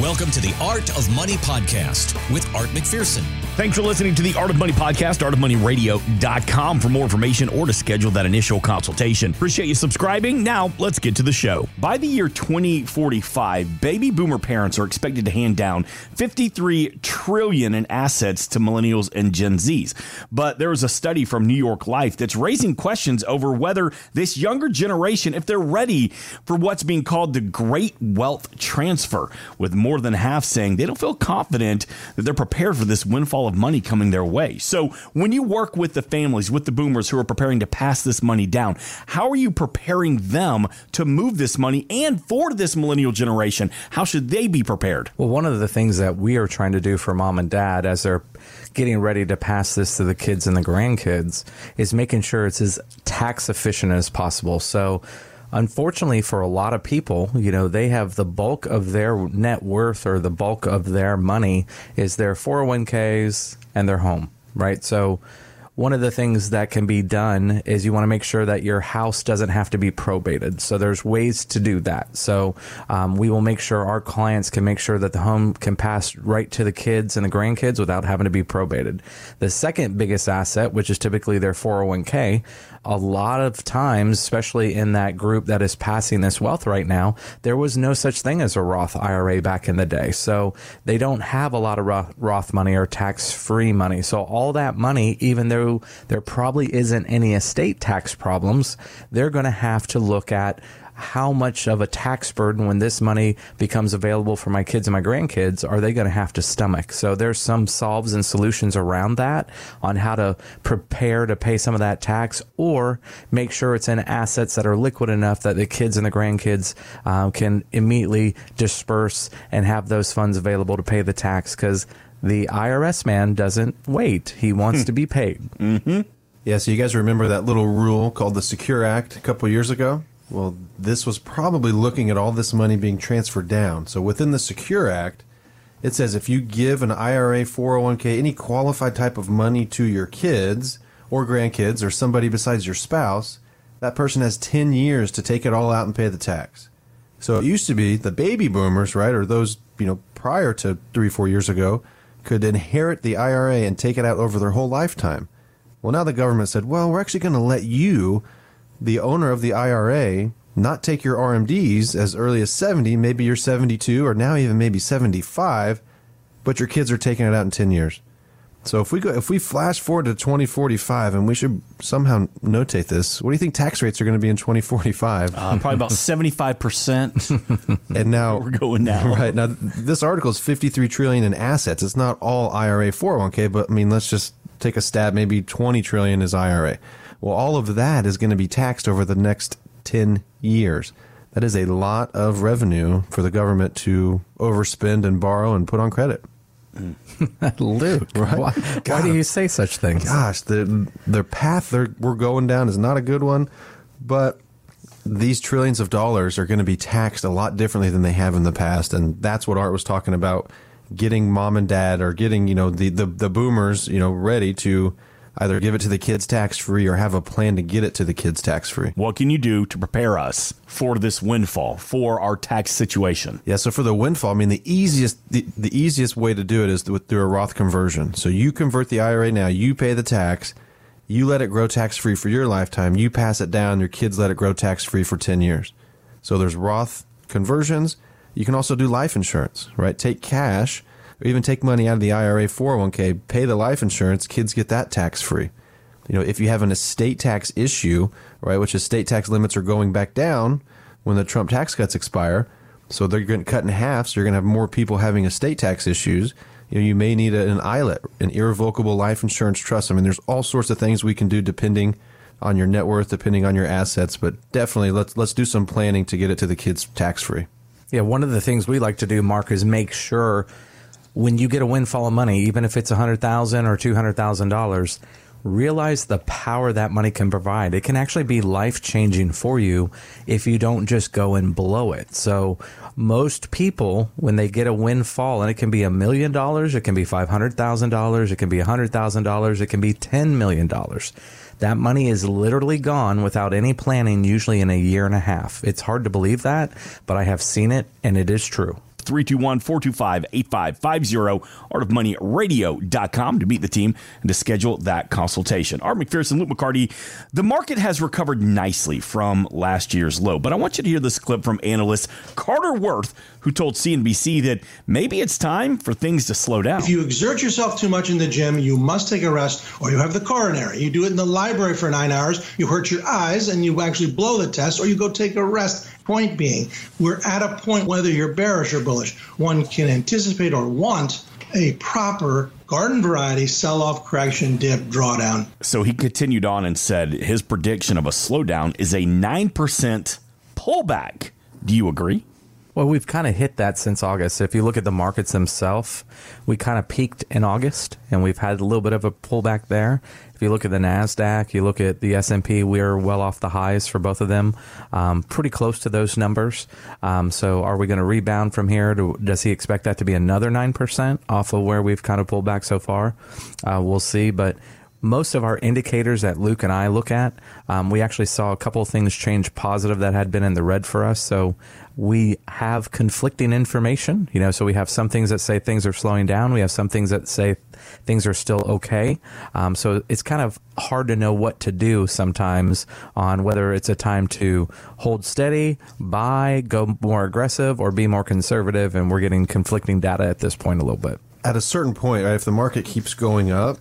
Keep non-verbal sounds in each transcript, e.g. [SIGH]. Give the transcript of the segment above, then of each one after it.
Welcome to the Art of Money podcast with Art McPherson. Thanks for listening to the Art of Money podcast, artofmoneyradio.com for more information or to schedule that initial consultation. Appreciate you subscribing. Now, let's get to the show. By the year 2045, baby boomer parents are expected to hand down 53 trillion in assets to millennials and Gen Zs. But there was a study from New York Life that's raising questions over whether this younger generation if they're ready for what's being called the great wealth transfer, with more than half saying they don't feel confident that they're prepared for this windfall of money coming their way. So, when you work with the families, with the boomers who are preparing to pass this money down, how are you preparing them to move this money and for this millennial generation? How should they be prepared? Well, one of the things that we are trying to do for mom and dad as they're getting ready to pass this to the kids and the grandkids is making sure it's as tax efficient as possible. So, unfortunately for a lot of people, you know, they have the bulk of their net worth or the bulk of their money is their 401ks and their home, right? So one of the things that can be done is you want to make sure that your house doesn't have to be probated. So there's ways to do that. So um, we will make sure our clients can make sure that the home can pass right to the kids and the grandkids without having to be probated. The second biggest asset, which is typically their 401k, a lot of times, especially in that group that is passing this wealth right now, there was no such thing as a Roth IRA back in the day. So they don't have a lot of Roth money or tax free money. So all that money, even though there probably isn't any estate tax problems, they're going to have to look at how much of a tax burden when this money becomes available for my kids and my grandkids are they going to have to stomach so there's some solves and solutions around that on how to prepare to pay some of that tax or make sure it's in assets that are liquid enough that the kids and the grandkids uh, can immediately disperse and have those funds available to pay the tax because the IRS man doesn't wait. He wants hmm. to be paid. Mm-hmm. Yeah, so you guys remember that little rule called the Secure Act a couple years ago? Well, this was probably looking at all this money being transferred down. So within the Secure Act, it says if you give an IRA, 401k, any qualified type of money to your kids or grandkids or somebody besides your spouse, that person has 10 years to take it all out and pay the tax. So it used to be the baby boomers, right, or those, you know, prior to three, four years ago, could inherit the IRA and take it out over their whole lifetime. Well, now the government said, well, we're actually going to let you the owner of the IRA not take your RMDs as early as 70, maybe you're 72 or now even maybe 75, but your kids are taking it out in 10 years. So if we go if we flash forward to 2045 and we should somehow notate this, what do you think tax rates are going to be in 2045? Uh, probably about 75%. [LAUGHS] and now [LAUGHS] we're going now. Right. Now this article is 53 trillion in assets. It's not all IRA 401k, but I mean let's just take a stab maybe 20 trillion is IRA. Well, all of that is going to be taxed over the next 10 years. That is a lot of revenue for the government to overspend and borrow and put on credit. Mm. [LAUGHS] Luke, [LAUGHS] right? why, why, do you say such things? Gosh, the the path we're going down is not a good one, but these trillions of dollars are going to be taxed a lot differently than they have in the past, and that's what Art was talking about: getting mom and dad or getting you know the the, the boomers you know ready to either give it to the kids tax free or have a plan to get it to the kids tax free. What can you do to prepare us for this windfall, for our tax situation? Yeah, so for the windfall, I mean the easiest the, the easiest way to do it is through a Roth conversion. So you convert the IRA now, you pay the tax, you let it grow tax free for your lifetime, you pass it down, your kids let it grow tax free for 10 years. So there's Roth conversions. You can also do life insurance, right? Take cash or even take money out of the IRA 401k, pay the life insurance, kids get that tax free. You know, if you have an estate tax issue, right, which estate tax limits are going back down when the Trump tax cuts expire, so they're going to cut in half, so you're going to have more people having estate tax issues. You know, you may need an ILIT, an irrevocable life insurance trust. I mean, there's all sorts of things we can do depending on your net worth, depending on your assets, but definitely let's let's do some planning to get it to the kids tax free. Yeah, one of the things we like to do, Mark, is make sure when you get a windfall of money, even if it's a hundred thousand or two hundred thousand dollars, realize the power that money can provide. It can actually be life changing for you if you don't just go and blow it. So most people, when they get a windfall, and it can be a million dollars, it can be five hundred thousand dollars, it can be a hundred thousand dollars, it can be ten million dollars. That money is literally gone without any planning, usually in a year and a half. It's hard to believe that, but I have seen it and it is true. 321 425 8550, artofmoneyradio.com to meet the team and to schedule that consultation. Art McPherson, Luke McCarty, the market has recovered nicely from last year's low, but I want you to hear this clip from analyst Carter Worth, who told CNBC that maybe it's time for things to slow down. If you exert yourself too much in the gym, you must take a rest or you have the coronary. You do it in the library for nine hours, you hurt your eyes and you actually blow the test, or you go take a rest. Point being, we're at a point, whether you're bearish or bullish, one can anticipate or want a proper garden variety sell off correction dip drawdown. So he continued on and said his prediction of a slowdown is a 9% pullback. Do you agree? Well, we've kind of hit that since August. If you look at the markets themselves, we kind of peaked in August, and we've had a little bit of a pullback there. If you look at the Nasdaq, you look at the S and P, we're well off the highs for both of them, um, pretty close to those numbers. Um, so, are we going to rebound from here? Do, does he expect that to be another nine percent off of where we've kind of pulled back so far? Uh, we'll see, but most of our indicators that Luke and I look at, um, we actually saw a couple of things change positive that had been in the red for us. So we have conflicting information, you know, so we have some things that say things are slowing down. We have some things that say things are still okay. Um, so it's kind of hard to know what to do sometimes on whether it's a time to hold steady, buy, go more aggressive, or be more conservative. And we're getting conflicting data at this point a little bit. At a certain point, right, if the market keeps going up,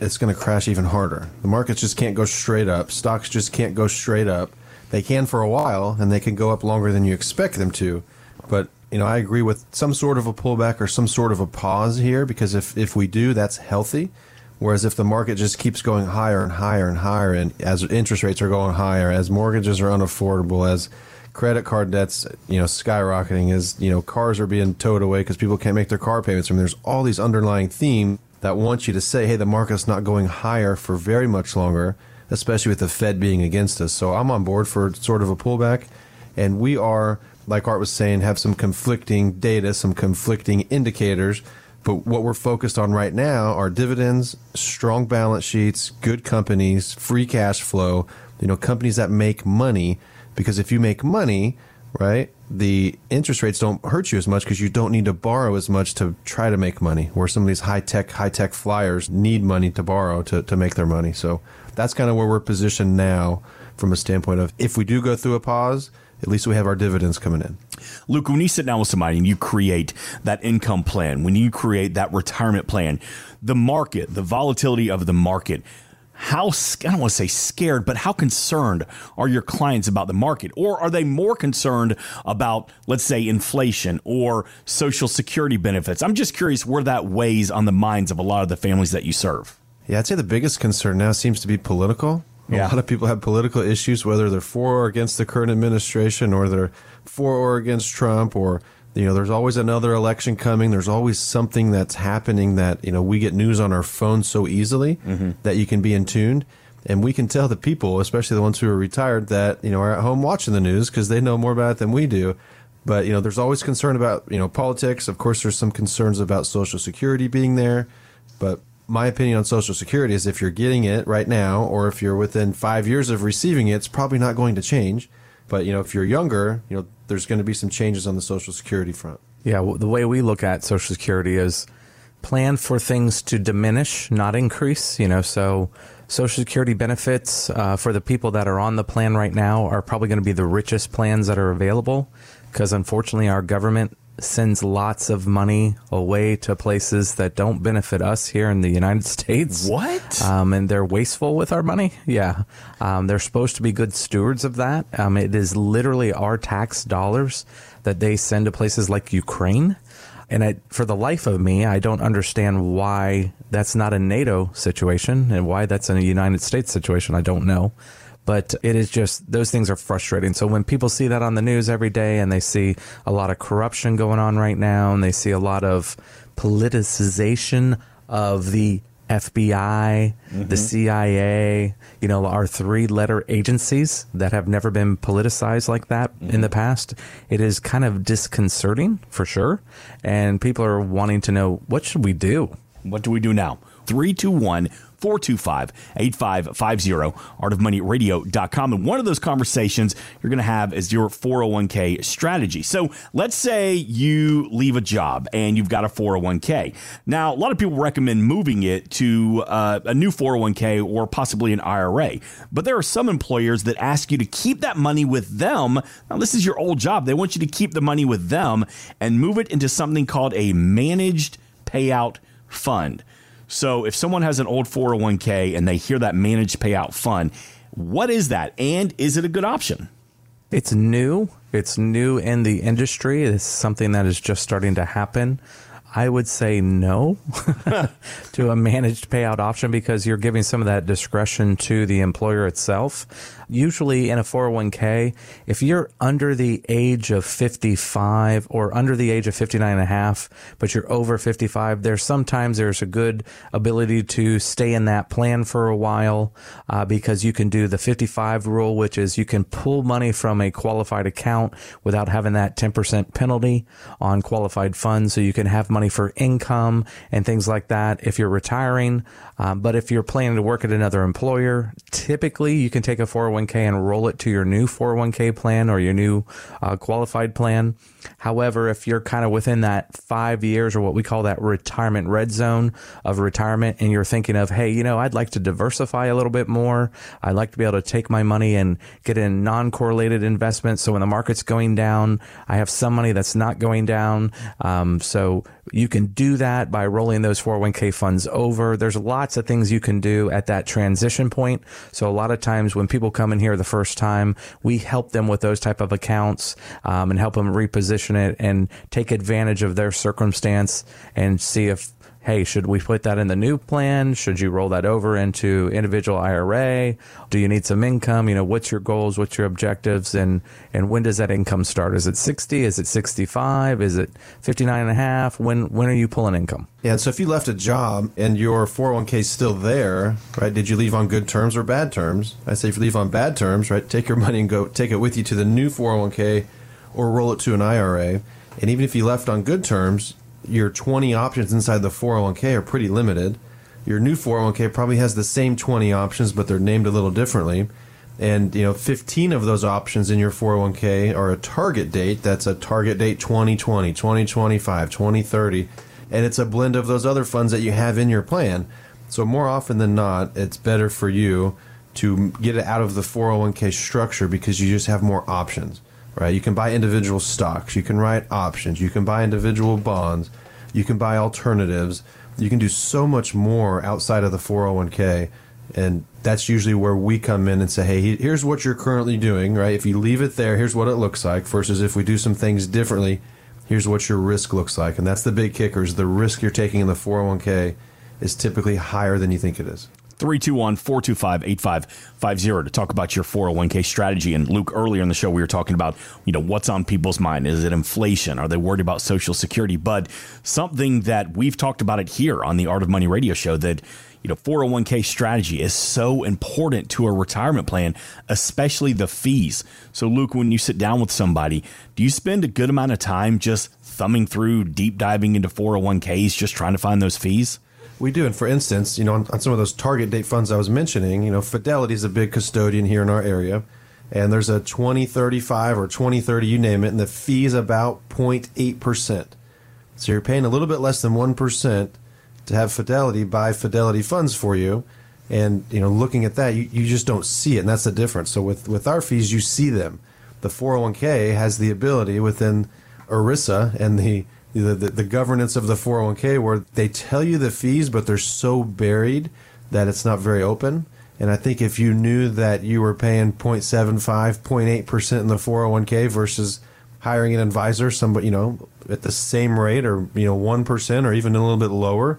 it's going to crash even harder. The markets just can't go straight up. Stocks just can't go straight up. They can for a while, and they can go up longer than you expect them to. But you know, I agree with some sort of a pullback or some sort of a pause here because if if we do, that's healthy. Whereas if the market just keeps going higher and higher and higher, and as interest rates are going higher, as mortgages are unaffordable, as credit card debts, you know, skyrocketing, as you know, cars are being towed away because people can't make their car payments. I mean, there's all these underlying themes that wants you to say, hey, the market's not going higher for very much longer, especially with the Fed being against us. So I'm on board for sort of a pullback. And we are, like Art was saying, have some conflicting data, some conflicting indicators. But what we're focused on right now are dividends, strong balance sheets, good companies, free cash flow, you know, companies that make money. Because if you make money, right, the interest rates don't hurt you as much because you don't need to borrow as much to try to make money. Where some of these high tech, high tech flyers need money to borrow to, to make their money. So that's kind of where we're positioned now from a standpoint of if we do go through a pause, at least we have our dividends coming in. Luke, when you sit down with somebody and you create that income plan, when you create that retirement plan, the market, the volatility of the market, how I don't want to say scared, but how concerned are your clients about the market? Or are they more concerned about, let's say, inflation or social security benefits? I'm just curious where that weighs on the minds of a lot of the families that you serve. Yeah, I'd say the biggest concern now seems to be political. A Yeah. lot of people have political issues, whether they're for or against the current administration, or they're for or against Trump, or you know, there's always another election coming. There's always something that's happening that you know we get news on our phone so easily mm-hmm. that you can be in tuned, and we can tell the people, especially the ones who are retired, that you know are at home watching the news because they know more about it than we do. But you know, there's always concern about you know politics. Of course, there's some concerns about Social Security being there, but my opinion on Social Security is if you're getting it right now, or if you're within five years of receiving it, it's probably not going to change. But you know, if you're younger, you know, there's going to be some changes on the Social Security front. Yeah, the way we look at Social Security is plan for things to diminish, not increase. You know, so Social Security benefits uh, for the people that are on the plan right now are probably going to be the richest plans that are available because unfortunately our government sends lots of money away to places that don't benefit us here in the United States. What? Um, and they're wasteful with our money. Yeah. Um, they're supposed to be good stewards of that. Um, it is literally our tax dollars that they send to places like Ukraine. And I, for the life of me, I don't understand why that's not a NATO situation and why that's in a United States situation. I don't know. But it is just, those things are frustrating. So when people see that on the news every day and they see a lot of corruption going on right now and they see a lot of politicization of the FBI, the mm-hmm. CIA, you know, our three letter agencies that have never been politicized like that in the mm-hmm. past. It is kind of disconcerting for sure. And people are wanting to know what should we do? What do we do now? 321 425 8550, artofmoneyradio.com. And one of those conversations you're going to have is your 401k strategy. So let's say you leave a job and you've got a 401k. Now, a lot of people recommend moving it to uh, a new 401k or possibly an IRA. But there are some employers that ask you to keep that money with them. Now, this is your old job. They want you to keep the money with them and move it into something called a managed payout fund. So if someone has an old 401k and they hear that managed payout fund, what is that? And is it a good option? It's new. It's new in the industry. It's something that is just starting to happen. I would say no [LAUGHS] to a managed payout option because you're giving some of that discretion to the employer itself. Usually in a 401k, if you're under the age of 55 or under the age of 59 and a half, but you're over 55, there's sometimes there's a good ability to stay in that plan for a while uh, because you can do the 55 rule, which is you can pull money from a qualified account without having that 10% penalty on qualified funds. So you can have money for income and things like that if you're retiring. Um, but if you're planning to work at another employer, typically you can take a 401k and roll it to your new 401k plan or your new uh, qualified plan. However, if you're kind of within that five years or what we call that retirement red zone of retirement, and you're thinking of, hey, you know, I'd like to diversify a little bit more. I'd like to be able to take my money and get in non correlated investments. So when the market's going down, I have some money that's not going down. Um, so you can do that by rolling those 401k funds over. There's lots of things you can do at that transition point. So a lot of times when people come in here the first time, we help them with those type of accounts um, and help them reposition it and take advantage of their circumstance and see if hey, should we put that in the new plan? Should you roll that over into individual IRA? Do you need some income? You know, what's your goals? What's your objectives? And, and when does that income start? Is it 60? Is it 65? Is it 59 and a half? When, when are you pulling income? Yeah, so if you left a job and your 401k is still there, right? Did you leave on good terms or bad terms? I say if you leave on bad terms, right, take your money and go take it with you to the new 401k or roll it to an IRA. And even if you left on good terms, your 20 options inside the 401k are pretty limited. Your new 401k probably has the same 20 options, but they're named a little differently. And you know, 15 of those options in your 401k are a target date. That's a target date 2020, 2025, 2030, and it's a blend of those other funds that you have in your plan. So more often than not, it's better for you to get it out of the 401k structure because you just have more options right? You can buy individual stocks, you can write options, you can buy individual bonds, you can buy alternatives. You can do so much more outside of the 401k. And that's usually where we come in and say, hey, here's what you're currently doing, right? If you leave it there, here's what it looks like, versus if we do some things differently, here's what your risk looks like. And that's the big kicker is the risk you're taking in the 401k is typically higher than you think it is. 321 425 8550 to talk about your 401k strategy. And Luke, earlier in the show, we were talking about, you know, what's on people's mind. Is it inflation? Are they worried about Social Security? But something that we've talked about it here on the Art of Money radio show that, you know, 401k strategy is so important to a retirement plan, especially the fees. So, Luke, when you sit down with somebody, do you spend a good amount of time just thumbing through, deep diving into 401ks, just trying to find those fees? We do, and for instance, you know, on, on, some of those target date funds I was mentioning, you know, Fidelity is a big custodian here in our area, and there's a 2035 or 2030, you name it, and the fee is about 0.8 percent. So you're paying a little bit less than one percent to have Fidelity buy Fidelity funds for you, and you know, looking at that, you, you just don't see it, and that's the difference. So with with our fees, you see them. The 401k has the ability within ERISA and the the, the, the governance of the 401k where they tell you the fees, but they're so buried that it's not very open. And I think if you knew that you were paying 0.75, 0.8% in the 401k versus hiring an advisor, somebody, you know, at the same rate or, you know, 1% or even a little bit lower,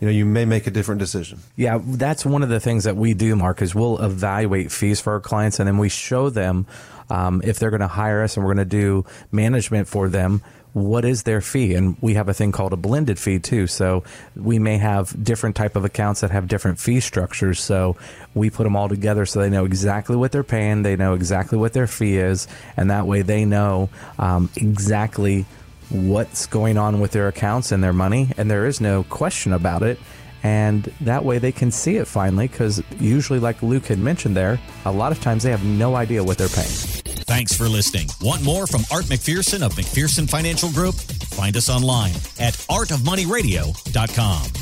you know, you may make a different decision. Yeah, that's one of the things that we do, Mark, is we'll evaluate fees for our clients and then we show them um, if they're going to hire us and we're going to do management for them what is their fee? And we have a thing called a blended fee too. So we may have different type of accounts that have different fee structures. So we put them all together so they know exactly what they're paying they know exactly what their fee is and that way they know um, exactly what's going on with their accounts and their money and there is no question about it. And that way they can see it finally, because usually, like Luke had mentioned there, a lot of times they have no idea what they're paying. Thanks for listening. Want more from Art McPherson of McPherson Financial Group? Find us online at artofmoneyradio.com.